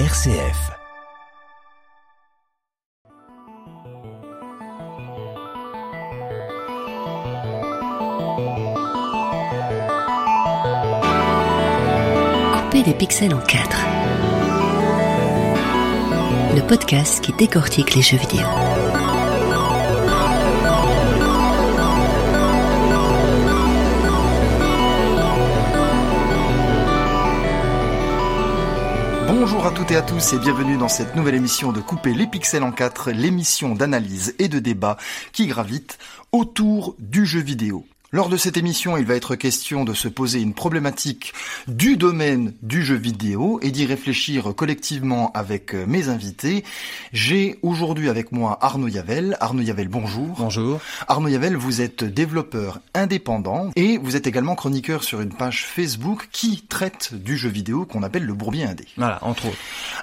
RCF. Couper des pixels en quatre. Le podcast qui décortique les jeux vidéo. Bonjour à toutes et à tous et bienvenue dans cette nouvelle émission de Couper les pixels en 4, l'émission d'analyse et de débat qui gravite autour du jeu vidéo. Lors de cette émission, il va être question de se poser une problématique du domaine du jeu vidéo et d'y réfléchir collectivement avec euh, mes invités. J'ai aujourd'hui avec moi Arnaud Yavel. Arnaud Yavel, bonjour. Bonjour. Arnaud Yavel, vous êtes développeur indépendant et vous êtes également chroniqueur sur une page Facebook qui traite du jeu vidéo qu'on appelle le Bourbier Indé. Voilà, entre autres.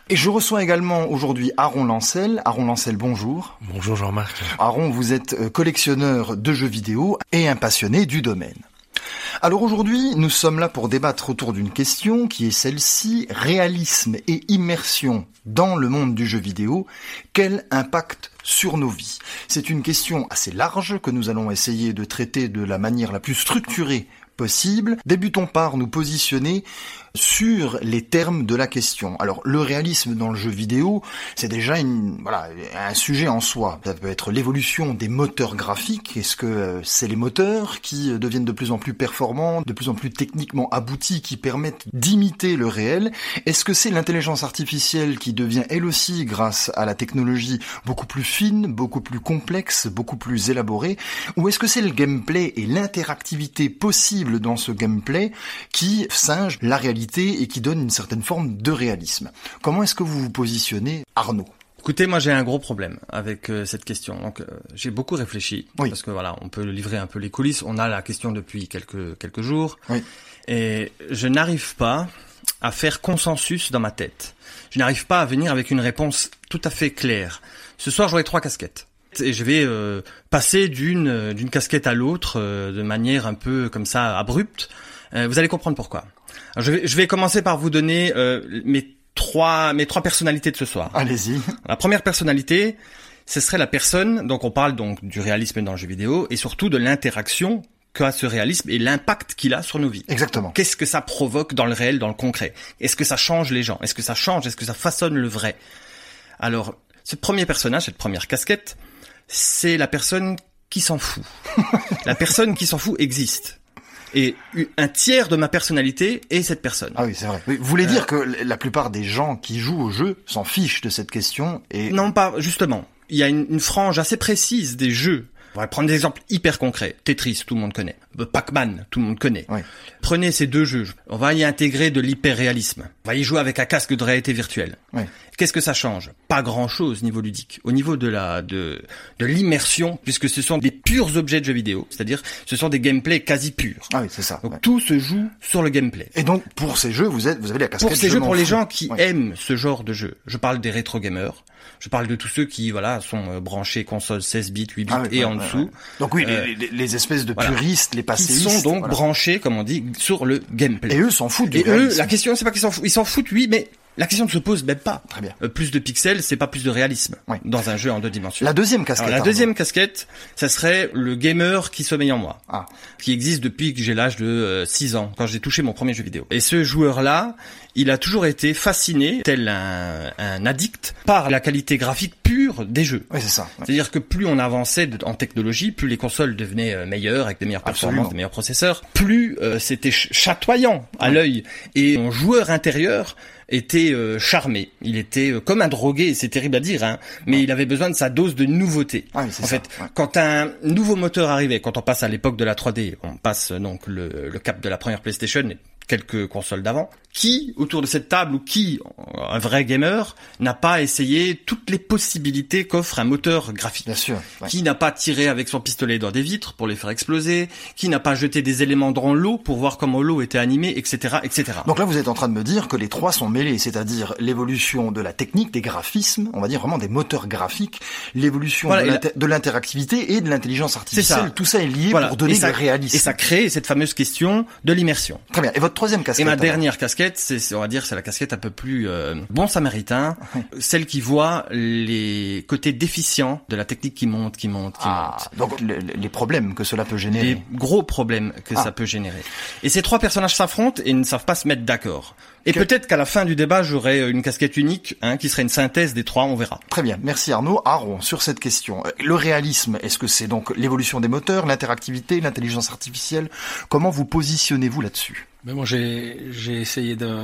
Et je reçois également aujourd'hui Aaron Lancel. Aaron Lancel, bonjour. Bonjour Jean-Marc. Aaron, vous êtes euh, collectionneur de jeux vidéo et un passionné du domaine. Alors aujourd'hui, nous sommes là pour débattre autour d'une question qui est celle-ci, réalisme et immersion dans le monde du jeu vidéo, quel impact sur nos vies? C'est une question assez large que nous allons essayer de traiter de la manière la plus structurée possible. Débutons par nous positionner sur les termes de la question. Alors le réalisme dans le jeu vidéo, c'est déjà une, voilà, un sujet en soi. Ça peut être l'évolution des moteurs graphiques. Est-ce que euh, c'est les moteurs qui deviennent de plus en plus performants, de plus en plus techniquement aboutis, qui permettent d'imiter le réel? Est-ce que c'est l'intelligence artificielle qui devient elle aussi, grâce à la technologie, beaucoup plus fine, beaucoup plus complexe, beaucoup plus élaborée? Ou est-ce que c'est le gameplay et l'interactivité possible dans ce gameplay qui singe la réalité et qui donne une certaine forme de réalisme. Comment est-ce que vous vous positionnez, Arnaud? Écoutez, moi j'ai un gros problème avec euh, cette question. Donc euh, j'ai beaucoup réfléchi Oui. parce que voilà, on peut livrer un peu les coulisses. On a la question depuis quelques quelques jours Oui. et je n'arrive pas à faire consensus dans ma tête. Je n'arrive pas à venir avec une réponse tout à fait claire. Ce soir, j'aurai trois casquettes. Et je vais euh, passer d'une d'une casquette à l'autre de manière un peu comme ça abrupte. Vous allez comprendre pourquoi. Je, vais, je vais commencer par vous donner euh, mes trois mes trois personnalités de ce soir. Allez-y. La première personnalité, ce serait la personne, donc on parle donc du réalisme dans le jeu vidéo et surtout de l'interaction qu'a ce réalisme et l'impact qu'il a sur nos vies. Exactement. Qu'est-ce que ça provoque dans le réel, dans le concret? Est-ce que ça change les gens? Est-ce que ça change? Est-ce que ça façonne le vrai? Alors, ce premier personnage, cette première casquette, c'est la personne qui s'en fout. la personne qui s'en fout existe. Et un tiers de ma personnalité est cette personne. Ah oui, c'est vrai. Oui, Vous Euh, voulez dire que la plupart des gens qui jouent au jeu s'en fichent de cette question et Non, pas justement. Il y a une, une frange assez précise des jeux. On va prendre des exemples hyper concrets. Tetris, tout le monde connaît. Euh, Pac-Man, tout le monde connaît. Oui. Prenez ces deux jeux. On va y intégrer de l'hyper-réalisme. On va y jouer avec un casque de réalité virtuelle. Oui. Qu'est-ce que ça change? Pas grand-chose niveau ludique. Au niveau de la de de l'immersion, puisque ce sont des purs objets de jeux vidéo, c'est-à-dire ce sont des gameplays quasi purs. Ah oui, c'est ça. Donc ouais. tout se joue sur le gameplay. Et donc pour ces jeux, vous êtes vous avez la casquette Pour ces je jeux, pour les gens qui Ouais. aiment ce genre de jeu, je parle des rétro gamers. Je parle de tous ceux qui voilà sont euh, branchés console 16 bits, 8 bits Ah oui, et ouais, en ouais, dessous, ouais. Donc oui, les- Euh, les, les espèces de voilà. puristes, les qui passéistes, sont donc voilà. branchés, comme on dit, sur le gameplay. Et eux s'en foutent du Et eux, la question c'est pas qu'ils s'en foutent, ils s'en foutent oui, mais la question ne se pose même pas. Très bien. Euh, plus de pixels, c'est pas plus de réalisme Ouais. dans un jeu en deux dimensions. La deuxième casquette. Alors, la Arnaud. deuxième casquette, ça serait le gamer qui sommeille en moi, Ah. qui existe depuis que j'ai l'âge de euh, 6 ans, quand j'ai touché mon premier jeu vidéo. Et ce joueur-là, il a toujours été fasciné, tel un, un addict, par la qualité graphique pure des jeux. Oui, c'est ça. C'est-à-dire que plus on avançait en technologie, plus les consoles devenaient euh, meilleures, avec des meilleures performances, des meilleurs processeurs, plus euh, c'était ch- chatoyant à l'œil. Et mon joueur intérieur était euh, charmé. Il était euh, comme un drogué, c'est terrible à dire, hein, mais il avait besoin de sa dose de nouveauté. Ah en ça, fait, ouais. quand un nouveau moteur arrivait, quand on passe à l'époque de la 3D, on passe euh, donc le, le cap de la première PlayStation et quelques consoles d'avant, qui, autour de cette table, ou qui, un vrai gamer, n'a pas essayé toutes les possibilités qu'offre un moteur graphique Bien sûr. ouais. qui n'a pas tiré avec son pistolet dans des vitres pour les faire exploser, qui n'a pas jeté des éléments dans l'eau pour voir comment l'eau était animée, etc., etc. Donc là, vous êtes en train de me dire que les trois sont mêlés, c'est-à-dire l'évolution de la technique, des graphismes, on va dire vraiment des moteurs graphiques, l'évolution Voilà, de l'interactivité et de l'intelligence artificielle. ça. Tout ça est lié Voilà. pour donner et ça, du réalisme. Et ça crée cette fameuse question de l'immersion. Très bien. Et votre troisième casquette Et ma dernière casquette, casquette, c'est, on va dire, c'est la casquette un peu plus euh, bon samaritain, celle qui voit les côtés déficients de la technique qui monte, qui monte, qui Ah, monte. donc le- le- les problèmes que cela peut générer. Les gros problèmes que Ah. ça peut générer. Et ces trois personnages s'affrontent et ne savent pas se mettre d'accord. Et Que- peut-être qu'à la fin du débat, j'aurai une casquette unique, hein, qui serait une synthèse des trois, on verra. Très bien, merci Arnaud. Aaron, sur cette question, euh, le réalisme, est-ce que c'est donc l'évolution des moteurs, l'interactivité, l'intelligence artificielle? Comment vous positionnez-vous là-dessus? Mais moi, j'ai j'ai essayé de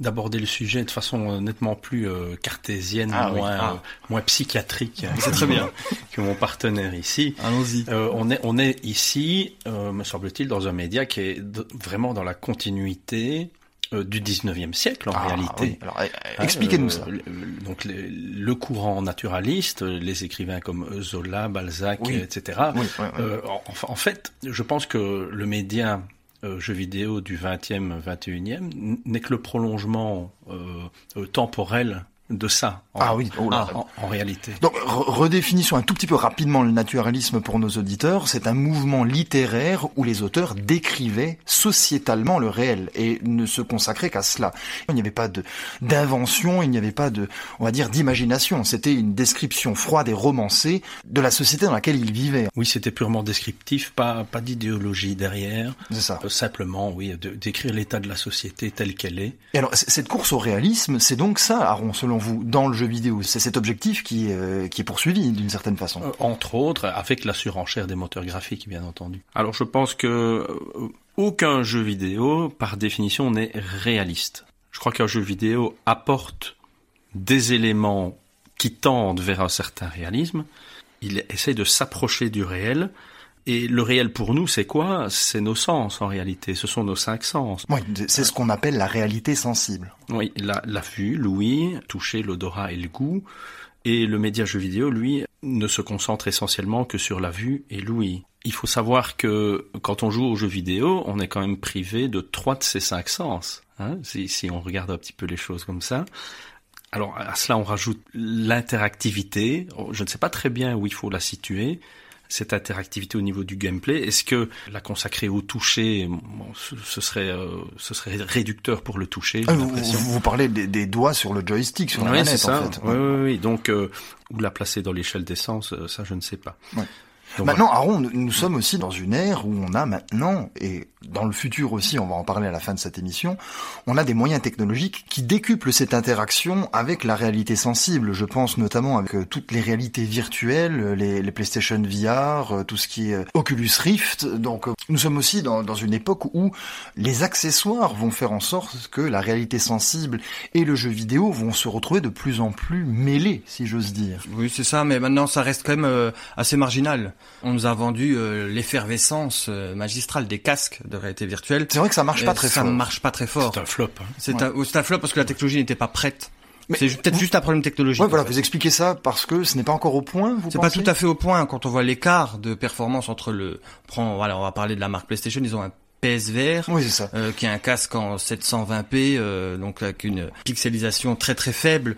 d'aborder le sujet de façon euh, nettement plus euh, cartésienne, Ah oui, ah. euh, moins psychiatrique. C'est que très mon- bien. que mon partenaire ici. Allons-y. Euh, on est on est ici, euh, me semble-t-il, dans un média qui est vraiment dans la continuité euh, du 19e siècle en Ah, réalité. oui. Alors, euh, Hein, expliquez-nous euh, ça. le- Donc le, le courant naturaliste, les écrivains comme Zola, Balzac, Oui. etc. Oui, oui, oui. Euh, en, en fait, je pense que le média euh, jeu vidéo du 20e, 21e n- n'est que le prolongement euh, euh, temporel de ça. En, Ah oui, oh là. en, en réalité. Donc, re- redéfinissons un tout petit peu rapidement le naturalisme pour nos auditeurs. C'est un mouvement littéraire où les auteurs décrivaient sociétalement le réel et ne se consacraient qu'à cela. Il n'y avait pas de d'invention, il n'y avait pas de, on va dire, d'imagination. C'était une description froide et romancée de la société dans laquelle ils vivaient. Oui, c'était purement descriptif, pas, pas d'idéologie derrière. C'est ça. Euh, simplement, oui, de- décrire l'état de la société telle qu'elle est. Et alors, cette course au réalisme, c'est donc ça, Aaron, selon vous, dans le jeu vidéo. C'est cet objectif qui, est, euh, qui est poursuivi d'une certaine façon. Euh, entre autres, avec la surenchère des moteurs graphiques, bien entendu. Alors, je pense que euh, aucun jeu vidéo, par définition, n'est réaliste. Je crois qu'un jeu vidéo apporte des éléments qui tendent vers un certain réalisme. Il essaye de s'approcher du réel. Et le réel pour nous, c'est quoi? C'est nos sens en réalité. Ce sont nos cinq sens. Oui, c'est ce qu'on appelle la réalité sensible. Oui, la, la vue, l'ouïe, toucher, l'odorat et le goût. Et le média jeu vidéo, lui, ne se concentre essentiellement que sur la vue et l'ouïe. Il faut savoir que quand on joue aux jeux vidéo, on est quand même privé de trois de ces cinq sens. Hein, si, si on regarde un petit peu les choses comme ça. Alors à cela, on rajoute l'interactivité. Je ne sais pas très bien où il faut la situer cette interactivité au niveau du gameplay Est-ce que la consacrer au toucher, bon, ce, serait euh, ce serait réducteur pour le toucher Ah, vous, parlez des, des doigts sur le joystick, sur la Oui, manette, en fait. Oui, oui, oui. Donc, euh, où la placer dans l'échelle d'essence, euh, ça, je ne sais pas. Ouais. Donc, Maintenant, Aaron, nous, nous sommes aussi dans une ère où on a maintenant, et dans le futur aussi, on va en parler à la fin de cette émission, on a des moyens technologiques qui décuplent cette interaction avec la réalité sensible. Je pense notamment avec euh, toutes les réalités virtuelles, les, les PlayStation VR, euh, tout ce qui est euh, Oculus Rift. Donc, nous sommes aussi dans, dans une époque où les accessoires vont faire en sorte que la réalité sensible et le jeu vidéo vont se retrouver de plus en plus mêlés, si j'ose dire. Oui, c'est ça, mais maintenant ça reste quand même assez marginal. On nous a vendu euh, l'effervescence euh, magistrale des casques de réalité virtuelle. C'est vrai que ça marche pas Euh, très ça fort. marche pas très fort. c'est un flop. hein. C'est Ouais. un, flop parce que la technologie n'était pas prête. Mais C'est peut-être vous- juste un problème technologique. Ouais, voilà, fait. vous expliquez ça parce que ce n'est pas encore au point, vous C'est pas tout à fait au point quand on voit l'écart de performance entre le. Prend, voilà, on va parler de la marque PlayStation. Ils ont un PSVR. Oui, c'est ça. euh, qui est un casque en 720p, euh, donc avec une pixelisation très très faible.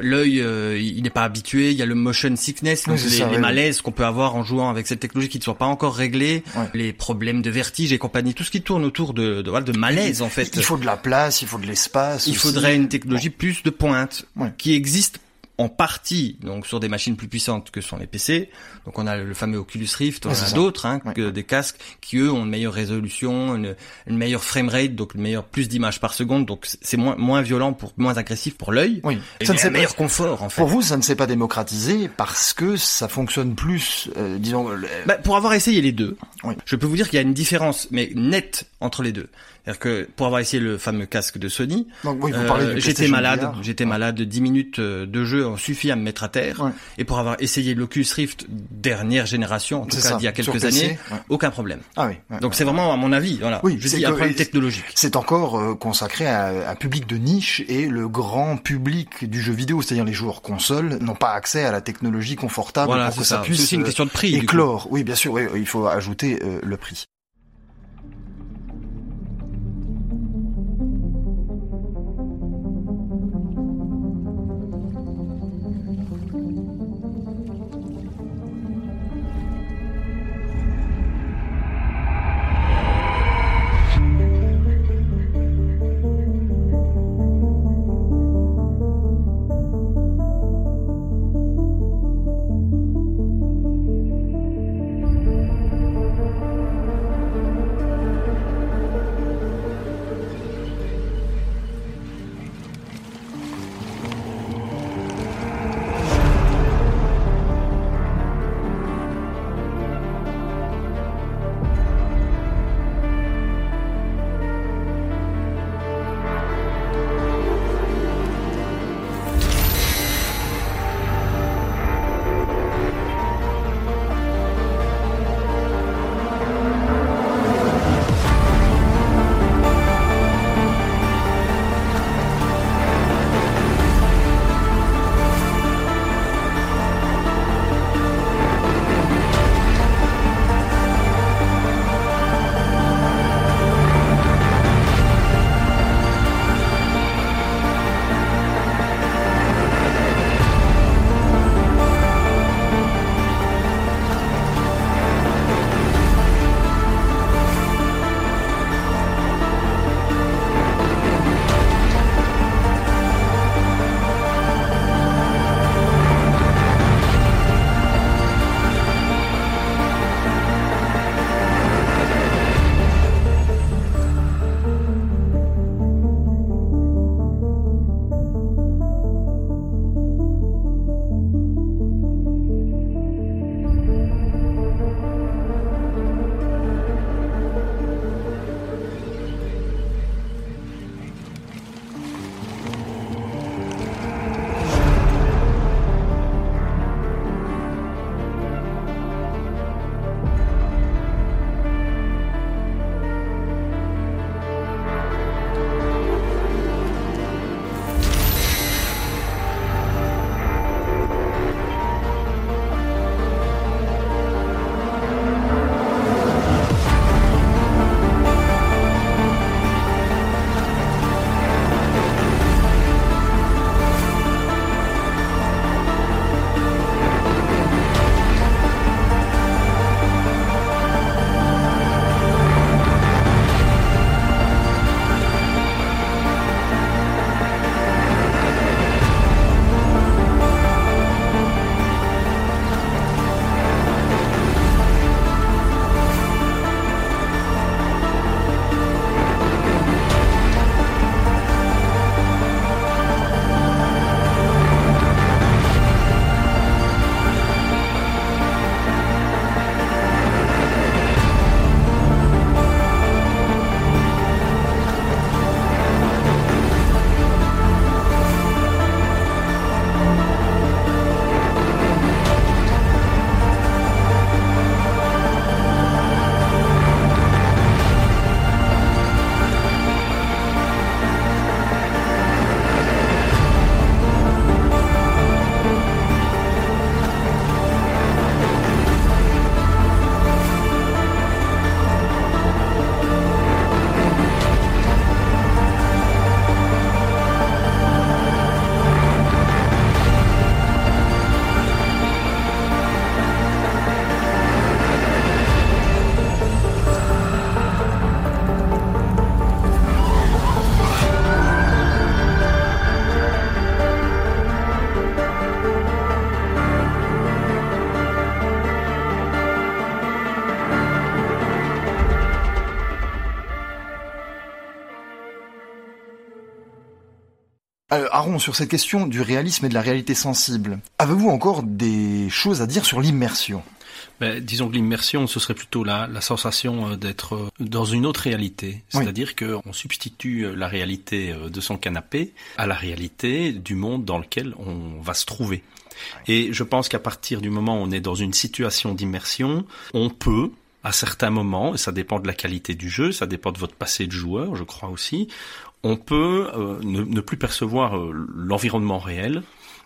L'œil, euh, il n'est pas habitué. Il y a le motion sickness, Oui, donc les, ça, les oui, malaises qu'on peut avoir en jouant avec cette technologie qui ne sont pas encore réglées, Ouais. les problèmes de vertige et compagnie, tout ce qui tourne autour de de, de malaise en fait. Il faut de la place, il faut de l'espace. Il aussi. faudrait une technologie plus de pointe qui existe en partie donc sur des machines plus puissantes que sont les PC. Donc on a le fameux Oculus Rift, on a d'autres hein, Ouais. que des casques qui eux ont une meilleure résolution, une, une meilleure framerate, donc une meilleure plus d'images par seconde, donc c'est- moins moins violent pour moins agressif pour l'œil. Oui. Et Ça ne un meilleur confort en fait. Pour vous, ça ne s'est pas démocratisé parce que ça fonctionne plus, euh, disons. le- Bah, pour avoir essayé les deux, Oui. je peux vous dire qu'il y a une différence, mais nette entre les deux. C'est-à-dire que pour avoir essayé le fameux casque de Sony, oui, euh, j'étais malade, j'étais malade. 10 minutes euh, de jeu ont suffi à me mettre à terre. Ouais. Et pour avoir essayé l'Oculus Rift dernière génération, en tout C'est cas ça, d'il y a quelques PC, années, ouais. aucun problème. Ah oui. ouais, Donc c'est vraiment à mon avis, voilà. Oui, je c'est dis un que- problème technologique. C'est encore euh, consacré à un public de niche et le grand public du jeu vidéo, c'est-à-dire les joueurs consoles, n'ont pas accès à la technologie confortable Voilà, pour c'est que ça, ça. C'est puisse aussi une euh, question de prix. coup. éclore. Oui, bien sûr, oui, il faut ajouter euh, le prix. Aaron, sur cette question du réalisme et de la réalité sensible, avez-vous encore des choses à dire sur l'immersion? Ben, disons que l'immersion, ce serait plutôt la, la sensation euh, d'être euh, dans une autre réalité. Oui. C'est-à-dire qu'on substitue euh, la réalité de son canapé à la réalité du monde dans lequel on va se trouver. Et je pense qu'à partir du moment où on est dans une situation d'immersion, on peut, à certains moments, et ça dépend de la qualité du jeu, ça dépend de votre passé de joueur, je crois aussi, on peut euh, ne, ne plus percevoir euh, l'environnement réel,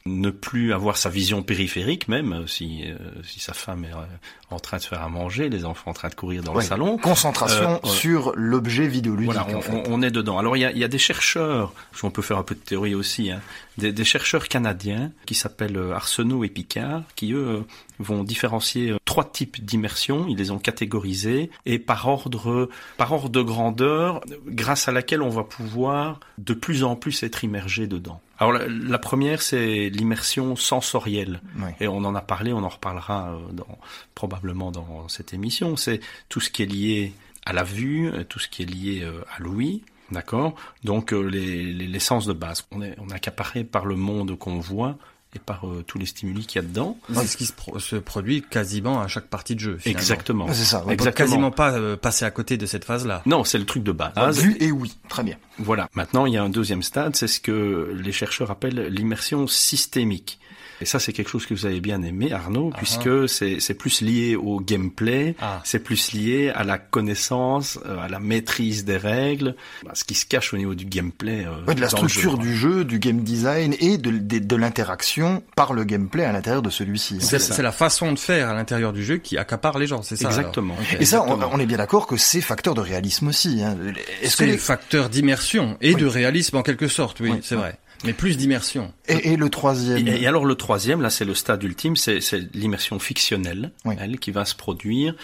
ne plus avoir sa vision périphérique même euh, si euh, si sa femme est euh, en train de faire à manger, les enfants en train de courir dans Ouais. le salon. Concentration Euh, ouais. sur l'objet vidéoludique. Voilà, on, en fait. on- on est dedans. Alors il y a, y a des chercheurs, qu'on peut faire un peu de théorie aussi, hein, des, des chercheurs canadiens qui s'appellent euh, Arsenault et Picard, qui eux euh, vont différencier euh, trois types d'immersion. Ils les ont catégorisés et par ordre, par ordre de grandeur, grâce à laquelle on va pouvoir de plus en plus être immergé dedans. Alors la, la première, c'est l'immersion sensorielle. Et on en a parlé, on en reparlera dans, probablement dans cette émission. C'est tout ce qui est lié à la vue, tout ce qui est lié à l'ouïe. D'accord Donc euh, les, les, les sens de base. On est, on est accaparé par le monde qu'on voit et par euh, tous les stimuli qu'il y a dedans. C'est ce qui se, pro- se produit quasiment à chaque partie de jeu. finalement. Exactement. C'est ça, on On peut Exactement. quasiment pas euh, passer à côté de cette phase-là. Non, c'est le truc de base. Vue et oui, très bien. Voilà. Maintenant, il y a un deuxième stade, c'est ce que les chercheurs appellent l'immersion systémique. Et ça, c'est quelque chose que vous avez bien aimé, Arnaud, Ah puisque c'est c'est plus lié au gameplay, Ah. c'est plus lié à la connaissance, euh, à la maîtrise des règles, à ce qui se cache au niveau du gameplay. euh, Ouais, de la jeu, structure du jeu, du game design et de, de, de l'interaction par le gameplay à l'intérieur de celui-ci. C'est ça. c'est la façon de faire à l'intérieur du jeu qui accapare les gens, c'est ça Exactement. Et ça, on, est bien d'accord que c'est facteur de réalisme aussi. Hein. Est-ce que les... facteur d'immersion et Oui. de réalisme en quelque sorte, oui, Oui. c'est vrai. Mais plus d'immersion. et, et le troisième Et, et alors le troisième, là c'est le stade ultime, c'est c'est l'immersion fictionnelle, Oui. elle, qui va se produire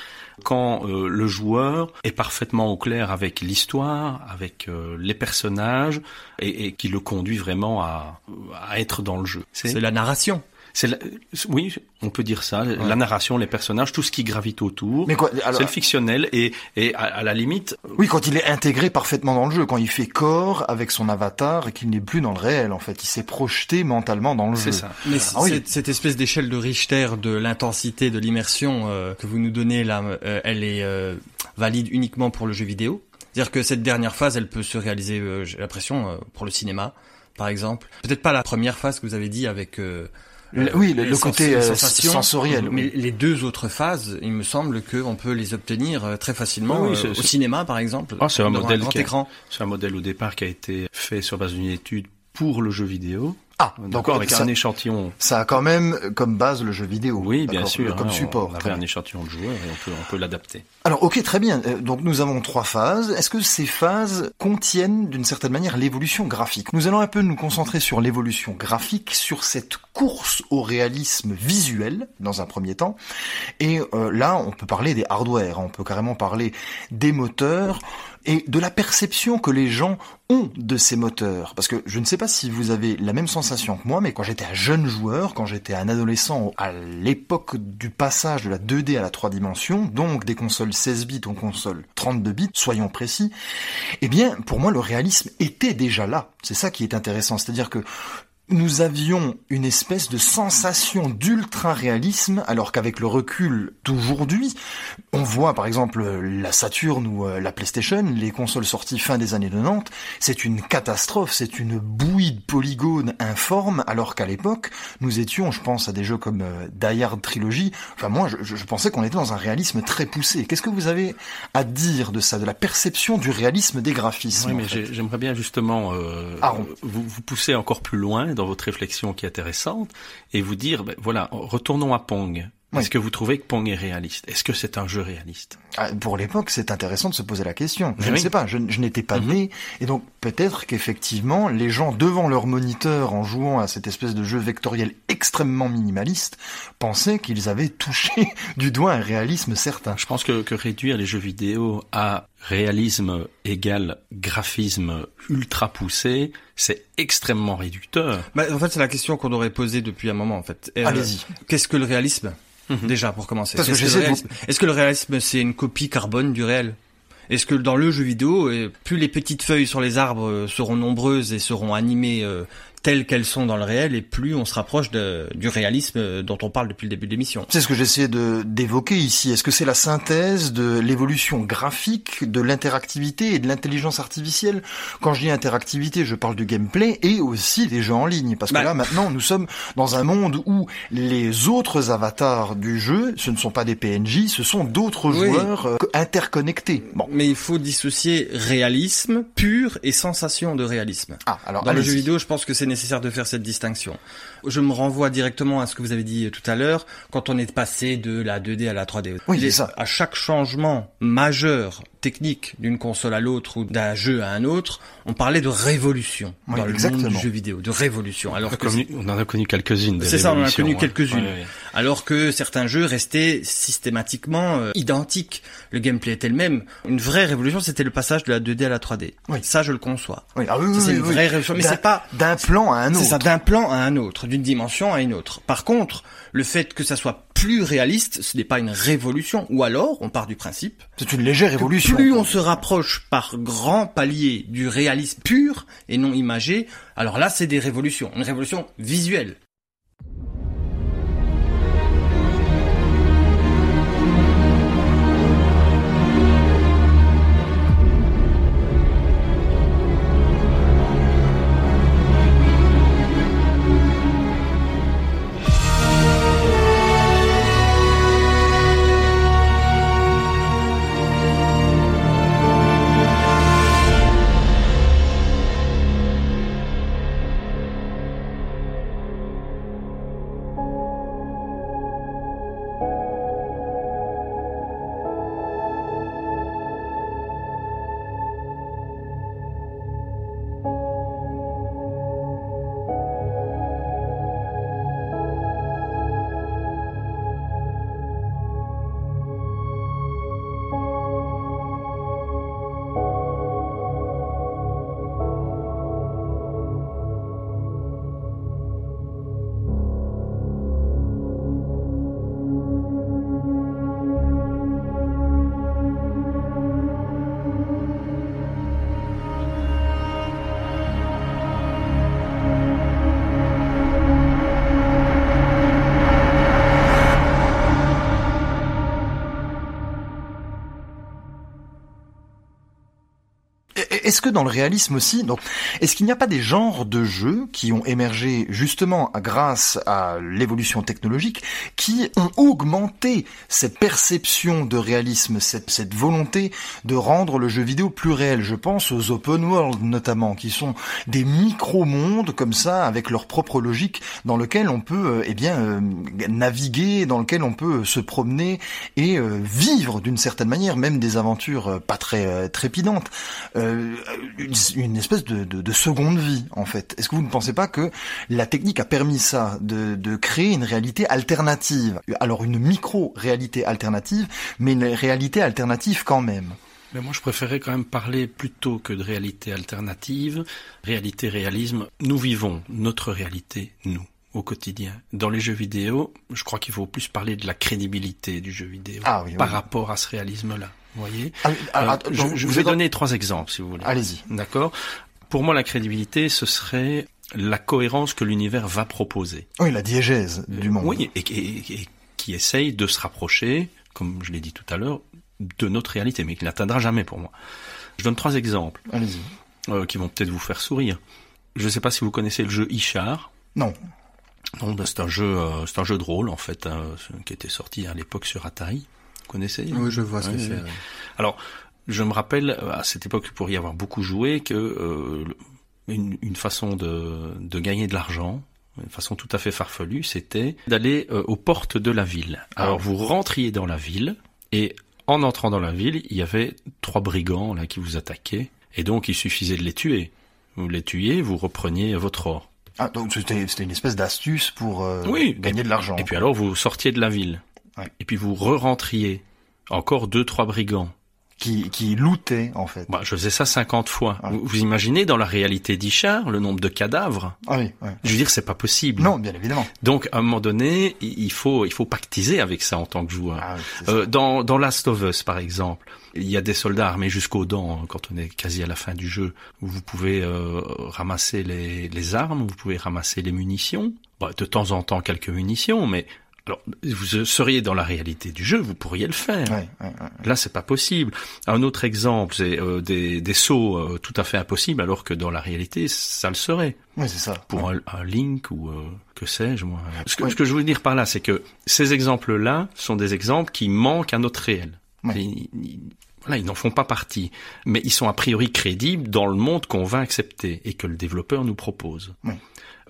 quand euh, le joueur est parfaitement au clair avec l'histoire, avec euh, les personnages, et, et qui le conduit vraiment à, à être dans le jeu. C'est la narration. C'est la- oui, on peut dire ça, la narration, les personnages, tout ce qui gravite autour. Mais quoi alors, C'est le fictionnel et, et à, à la limite, Oui, quand il est intégré parfaitement dans le jeu, quand il fait corps avec son avatar et qu'il n'est plus dans le réel, en fait, il s'est projeté mentalement dans le jeu. c'est ça. Mais Ah oui. cette, cette espèce d'échelle de Richter de l'intensité de l'immersion euh, que vous nous donnez là, euh, elle est euh, valide uniquement pour le jeu vidéo. C'est-à-dire que cette dernière phase, elle peut se réaliser, euh, j'ai l'impression, euh, pour le cinéma, par exemple. Peut-être pas la première phase que vous avez dit avec euh, Le- oui, le- côté, euh, sensoriel, Mais oui. les deux autres phases, il me semble qu'on peut les obtenir euh, très facilement Oui, oui, euh, au cinéma, par exemple. Ah, c'est un modèle grand qui a- écran. C'est un modèle au départ qui a été fait sur base d'une étude pour le jeu vidéo. Ah, donc D'accord, avec ça, un échantillon ça a quand même comme base le jeu vidéo. Oui, bien sûr. Comme hein, support. On avait un échantillon de joueurs et on peut, on peut l'adapter. Alors, ok, très bien. Euh, Donc, nous avons trois phases. Est-ce que ces phases contiennent, d'une certaine manière, l'évolution graphique? Nous allons un peu nous concentrer sur l'évolution graphique, sur cette course au réalisme visuel, dans un premier temps. Et euh, là, on peut parler des hardware, hein. on peut carrément parler des moteurs et de la perception que les gens ont de ces moteurs. Parce que je ne sais pas si vous avez la même sensation que moi, mais quand j'étais un jeune joueur, quand j'étais un adolescent, à l'époque du passage de la 2D à la 3 dimensions, donc des consoles 16 bits aux consoles 32 bits, soyons précis, eh bien, pour moi, le réalisme était déjà là. C'est ça qui est intéressant. C'est-à-dire que nous avions une espèce de sensation d'ultra-réalisme, alors qu'avec le recul d'aujourd'hui, on voit par exemple la Saturn ou euh, la PlayStation, les consoles sorties fin des années 90, c'est une catastrophe, c'est une bouillie de polygones informes, alors qu'à l'époque, nous étions, je pense à des jeux comme euh, Die Hard Trilogy, enfin moi je, je pensais qu'on était dans un réalisme très poussé. Qu'est-ce que vous avez à dire de ça, de la perception du réalisme des graphismes Oui, mais j'aimerais bien justement euh, vous, vous pousser encore plus loin dans votre réflexion qui est intéressante et vous dire, ben, voilà, retournons à Pong. Oui. Est-ce que vous trouvez que Pong est réaliste? Est-ce que c'est un jeu réaliste? Ah, Pour l'époque, c'est intéressant de se poser la question. Je ne sais pas, je, je n'étais pas Mhm. né, et donc peut-être qu'effectivement, les gens devant leur moniteur en jouant à cette espèce de jeu vectoriel extrêmement minimaliste pensaient qu'ils avaient touché du doigt un réalisme certain. Je pense que, que réduire les jeux vidéo à réalisme égal graphisme ultra poussé, c'est extrêmement réducteur. Bah, en fait, c'est la question qu'on aurait posée depuis un moment, en fait. Euh, Allez-y. Qu'est-ce que le réalisme Mhm. Déjà, pour commencer? Parce que de Est-ce que le réalisme, c'est une copie carbone du réel? Est-ce que dans le jeu vidéo, plus les petites feuilles sur les arbres euh, seront nombreuses et seront animées euh, telles qu'elles sont dans le réel et plus on se rapproche de, du réalisme dont on parle depuis le début de l'émission. C'est ce que j'essaie de d'évoquer ici. Est-ce que c'est la synthèse de l'évolution graphique, de l'interactivité et de l'intelligence artificielle? Quand je dis interactivité, je parle du gameplay et aussi des jeux en ligne. Parce que Bah. là, maintenant, nous sommes dans un monde où les autres avatars du jeu, ce ne sont pas des PNJ, ce sont d'autres Oui. joueurs euh, interconnectés. Bon. Mais il faut dissocier réalisme pur et sensation de réalisme. Ah, alors Dans le allez-y. jeu vidéo, je pense que c'est nécessaire de faire cette distinction. Je me renvoie directement à ce que vous avez dit tout à l'heure, quand on est passé de la 2D à la 3D. Oui, c'est est- ça. À chaque changement majeur technique d'une console à l'autre ou d'un jeu à un autre, on parlait de révolution Oui, dans le monde du jeu vidéo, de révolution. Alors que Connu- on en a connu quelques-unes. C'est ça, on en a connu ouais. quelques-unes. Ouais, ouais. alors que certains jeux restaient systématiquement euh, identiques. Le gameplay était le même. Une vraie révolution, c'était le passage de la 2D à la 3D. Oui. Ça, je le conçois. Oui, ah oui, Ça, oui, c'est oui, une oui. vraie révolution, mais c'est pas d'un plan à un autre. c'est ça, d'un plan à un autre, d'une dimension à une autre. Par contre, le fait que ça soit plus réaliste, ce n'est pas une révolution. Ou alors, on part du principe C'est une légère évolution. plus on se rapproche par grands paliers du réalisme pur et non imagé, alors là, c'est des révolutions. Une révolution visuelle. Est-ce que dans le réalisme aussi, est-ce qu'il n'y a pas des genres de jeux qui ont émergé justement grâce à l'évolution technologique, qui ont augmenté cette perception de réalisme, cette, volonté de rendre le jeu vidéo plus réel? Je pense aux open world notamment, qui sont des micro-mondes comme ça, avec leur propre logique, dans lequel on peut, euh, eh bien, euh, naviguer, dans lequel on peut se promener et euh, vivre d'une certaine manière, même des aventures euh, pas très euh, trépidantes. Euh, une, une espèce de, de, de seconde vie en fait. Est-ce que vous ne pensez pas que la technique a permis ça, de, de créer une réalité alternative? Alors une micro-réalité alternative, mais une réalité alternative quand même. Mais moi, je préférais quand même parler plutôt que de réalité alternative, réalité, réalisme. Nous vivons notre réalité, nous, au quotidien. Dans les jeux vidéo, je crois qu'il faut plus parler de la crédibilité du jeu vidéo Ah oui, par oui. rapport à ce réalisme-là. Vous voyez Ah, ah, Euh, ah, Je, vous vais donner trois exemples, si vous voulez. Allez-y. D'accord Pour moi, la crédibilité, ce serait la cohérence que l'univers va proposer. Oui, la diégèse du monde. Oui, et, et- et qui essaye de se rapprocher, comme je l'ai dit tout à l'heure, de notre réalité, mais qui n'atteindra jamais pour moi. Je donne trois exemples Allez-y. euh, qui vont peut-être vous faire sourire. Je ne sais pas si vous connaissez le jeu Ishar. Non. Non, ben, c'est un jeu, euh, c'est un jeu de rôle en fait, hein, qui était sorti à l'époque sur Atari. Connaissez Oui, je vois ce que c'est. ouais. Alors, je me rappelle à cette époque pour y avoir beaucoup joué que euh, une, une façon de, de gagner de l'argent, une façon tout à fait farfelue, c'était d'aller euh, aux portes de la ville. Alors Ah. vous rentriez dans la ville et en entrant dans la ville, il y avait trois brigands là qui vous attaquaient et donc il suffisait de les tuer. Vous les tuiez, vous repreniez votre or. Ah, donc c'était c'était une espèce d'astuce pour euh, Oui. gagner de l'argent. Et puis alors vous sortiez de la ville. Ouais. Et puis vous re-rentriez. Encore deux, trois brigands. qui, qui lootaient en fait. Bah, je faisais ça 50 fois. Vous, vous imaginez dans la réalité d'Ichard le nombre de cadavres Ah oui, ouais. Je veux dire, c'est pas possible. Non, bien évidemment. Donc à un moment donné, il faut il faut pactiser avec ça en tant que joueur. Ah oui. Euh, dans, dans Last of Us, par exemple, il y a des soldats armés jusqu'aux dents hein, quand on est quasi à la fin du jeu, où vous pouvez euh, ramasser les, les armes, vous pouvez ramasser les munitions. Bah, de temps en temps, quelques munitions, mais alors vous seriez dans la réalité du jeu, vous pourriez le faire. Ouais, ouais, ouais. Là, c'est pas possible. Un autre exemple, c'est euh, des, des sauts euh, tout à fait impossibles, alors que dans la réalité, ça le serait Ouais, c'est ça. pour un, un link ou euh, que sais-je moi. Ce que, ce que je veux dire par là, c'est que ces exemples-là sont des exemples qui manquent à notre réel. Ils, ils- voilà, ils n'en font pas partie, mais ils sont a priori crédibles dans le monde qu'on va accepter et que le développeur nous propose.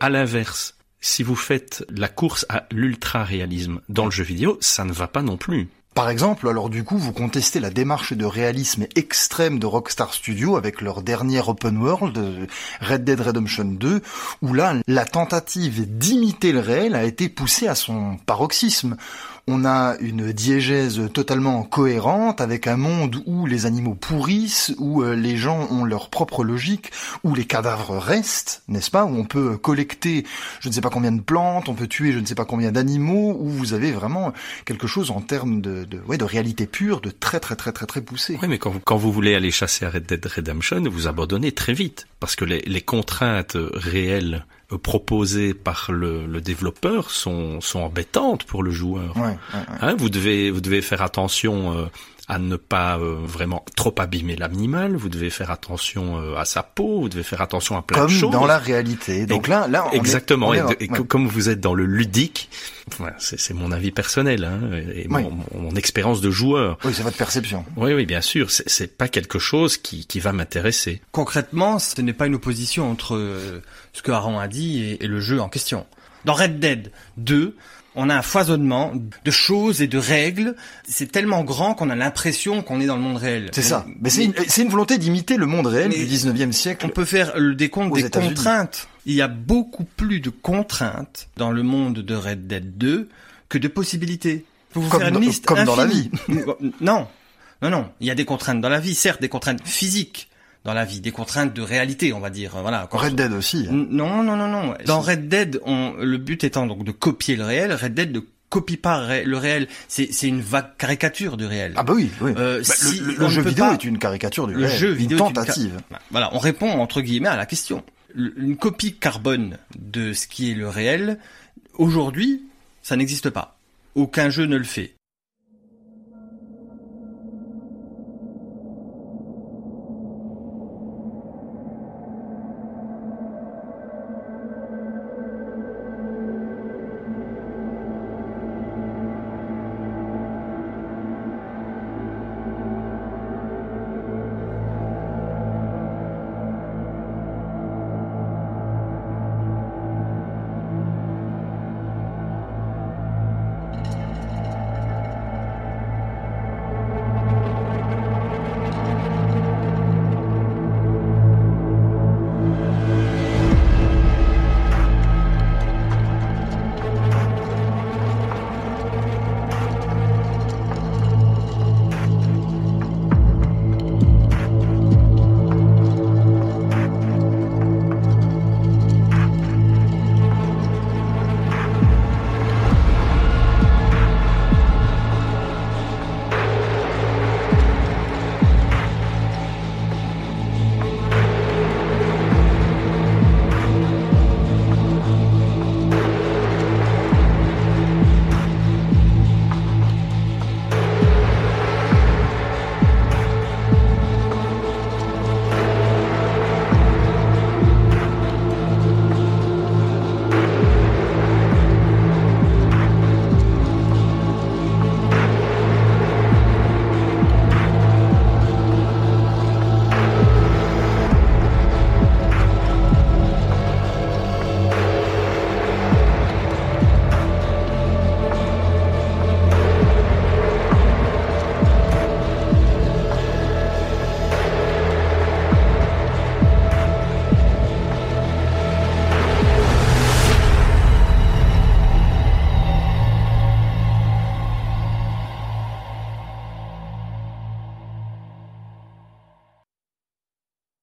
À l'inverse, si vous faites la course à l'ultra-réalisme dans le jeu vidéo, ça ne va pas non plus. Par exemple, alors du coup, vous contestez la démarche de réalisme extrême de Rockstar Studio avec leur dernier open world, euh, Red Dead Redemption 2, où là, la tentative d'imiter le réel a été poussée à son paroxysme. On a une diégèse totalement cohérente avec un monde où les animaux pourrissent, où euh, les gens ont leur propre logique, où les cadavres restent, n'est-ce pas? Où on peut collecter je ne sais pas combien de plantes, on peut tuer je ne sais pas combien d'animaux, où vous avez vraiment quelque chose en termes de, ouais, de réalité pure, de très très très très très poussé. Oui, mais quand, vous- voulez aller chasser à Red Dead Redemption, vous abandonnez très vite parce que les, contraintes réelles proposées par le, le développeur sont, sont embêtantes pour le joueur. Ouais, ouais, ouais. Hein, vous devez vous devez faire attention euh, à ne pas euh, vraiment trop abîmer l'animal. Vous devez faire attention euh, à sa peau. Vous devez faire attention à plein Comme de choses. dans la réalité. Donc là, là, on est- Exactement. on est et, ouais. comme vous êtes dans le ludique, voilà, c'est c'est mon avis personnel hein, et Oui. mon, mon expérience de joueur. Oui, c'est votre perception. Oui, oui, bien sûr. C'est- C'est pas quelque chose qui, qui va m'intéresser. Concrètement, ce n'est pas une opposition entre euh, ce que Aaron a dit et, et le jeu en question. Dans Red Dead 2, on a un foisonnement de choses et de règles. C'est tellement grand qu'on a l'impression qu'on est dans le monde réel. C'est ça. Mais c'est une, volonté d'imiter le monde réel du 19e On siècle. peut faire le décompte des contraintes. Il y a beaucoup plus de contraintes dans le monde de Red Dead 2 que de possibilités. Vous Comme faire une dans- liste comme dans la infinie. non, non, non. Il y a des contraintes dans la vie, certes, des contraintes physiques dans la vie, des contraintes de réalité, on va dire. Voilà. Quand- Red Dead aussi. hein. Non, non, non, non. Dans Red Dead, on, le but étant donc de copier le réel. Red Dead ne copie pas le réel. C'est, une vague caricature du réel. Ah bah oui, oui. Euh, Bah, si le, jeu vidéo pas- est une caricature du le réel, jeu une vidéo est une tentative. ca- Bah, Voilà, on répond entre guillemets à la question. Une copie carbone de ce qui est le réel, aujourd'hui, ça n'existe pas. Aucun jeu ne le fait.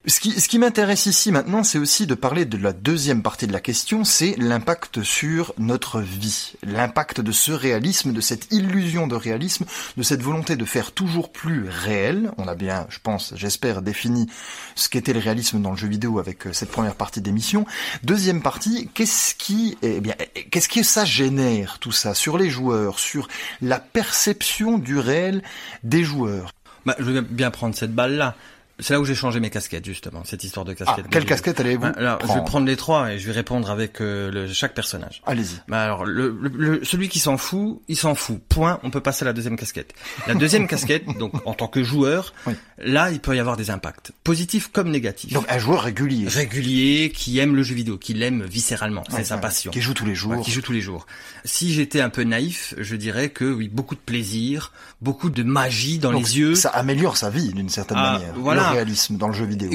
Ce qui, ce qui m'intéresse ici maintenant, c'est aussi de parler de la deuxième partie de la question, c'est l'impact sur notre vie. L'impact de ce réalisme, de cette illusion de réalisme, de cette volonté de faire toujours plus réel. On a bien, je pense, j'espère, défini ce qu'était le réalisme dans le jeu vidéo avec euh, cette première partie d'émission. Deuxième partie, qu'est-ce qui, eh bien, qu'est-ce que ça génère, tout ça, sur les joueurs, sur la perception du réel des joueurs? Bah, je vais bien prendre cette balle-là. C'est là où j'ai changé mes casquettes justement, cette histoire de casquette. Ah, quelle casquette allez-vous bah, Alors, je vais prendre les trois et je vais répondre avec euh, le, chaque personnage. Allez-y. Bah, alors, le, le, celui qui s'en fout, il s'en fout. Point. On peut passer à la deuxième casquette. La deuxième casquette, donc en tant que joueur, oui. là, il peut y avoir des impacts, positifs comme négatifs. Donc un joueur régulier. Régulier, qui aime le jeu vidéo, qui l'aime viscéralement, c'est sa ouais, passion. Qui joue tous les jours. Ouais, qui joue tous les jours. Si j'étais un peu naïf, je dirais que oui, beaucoup de plaisir, beaucoup de magie dans donc, les yeux. Ça améliore sa vie d'une certaine Ah, manière. voilà. Le réalisme dans le jeu vidéo.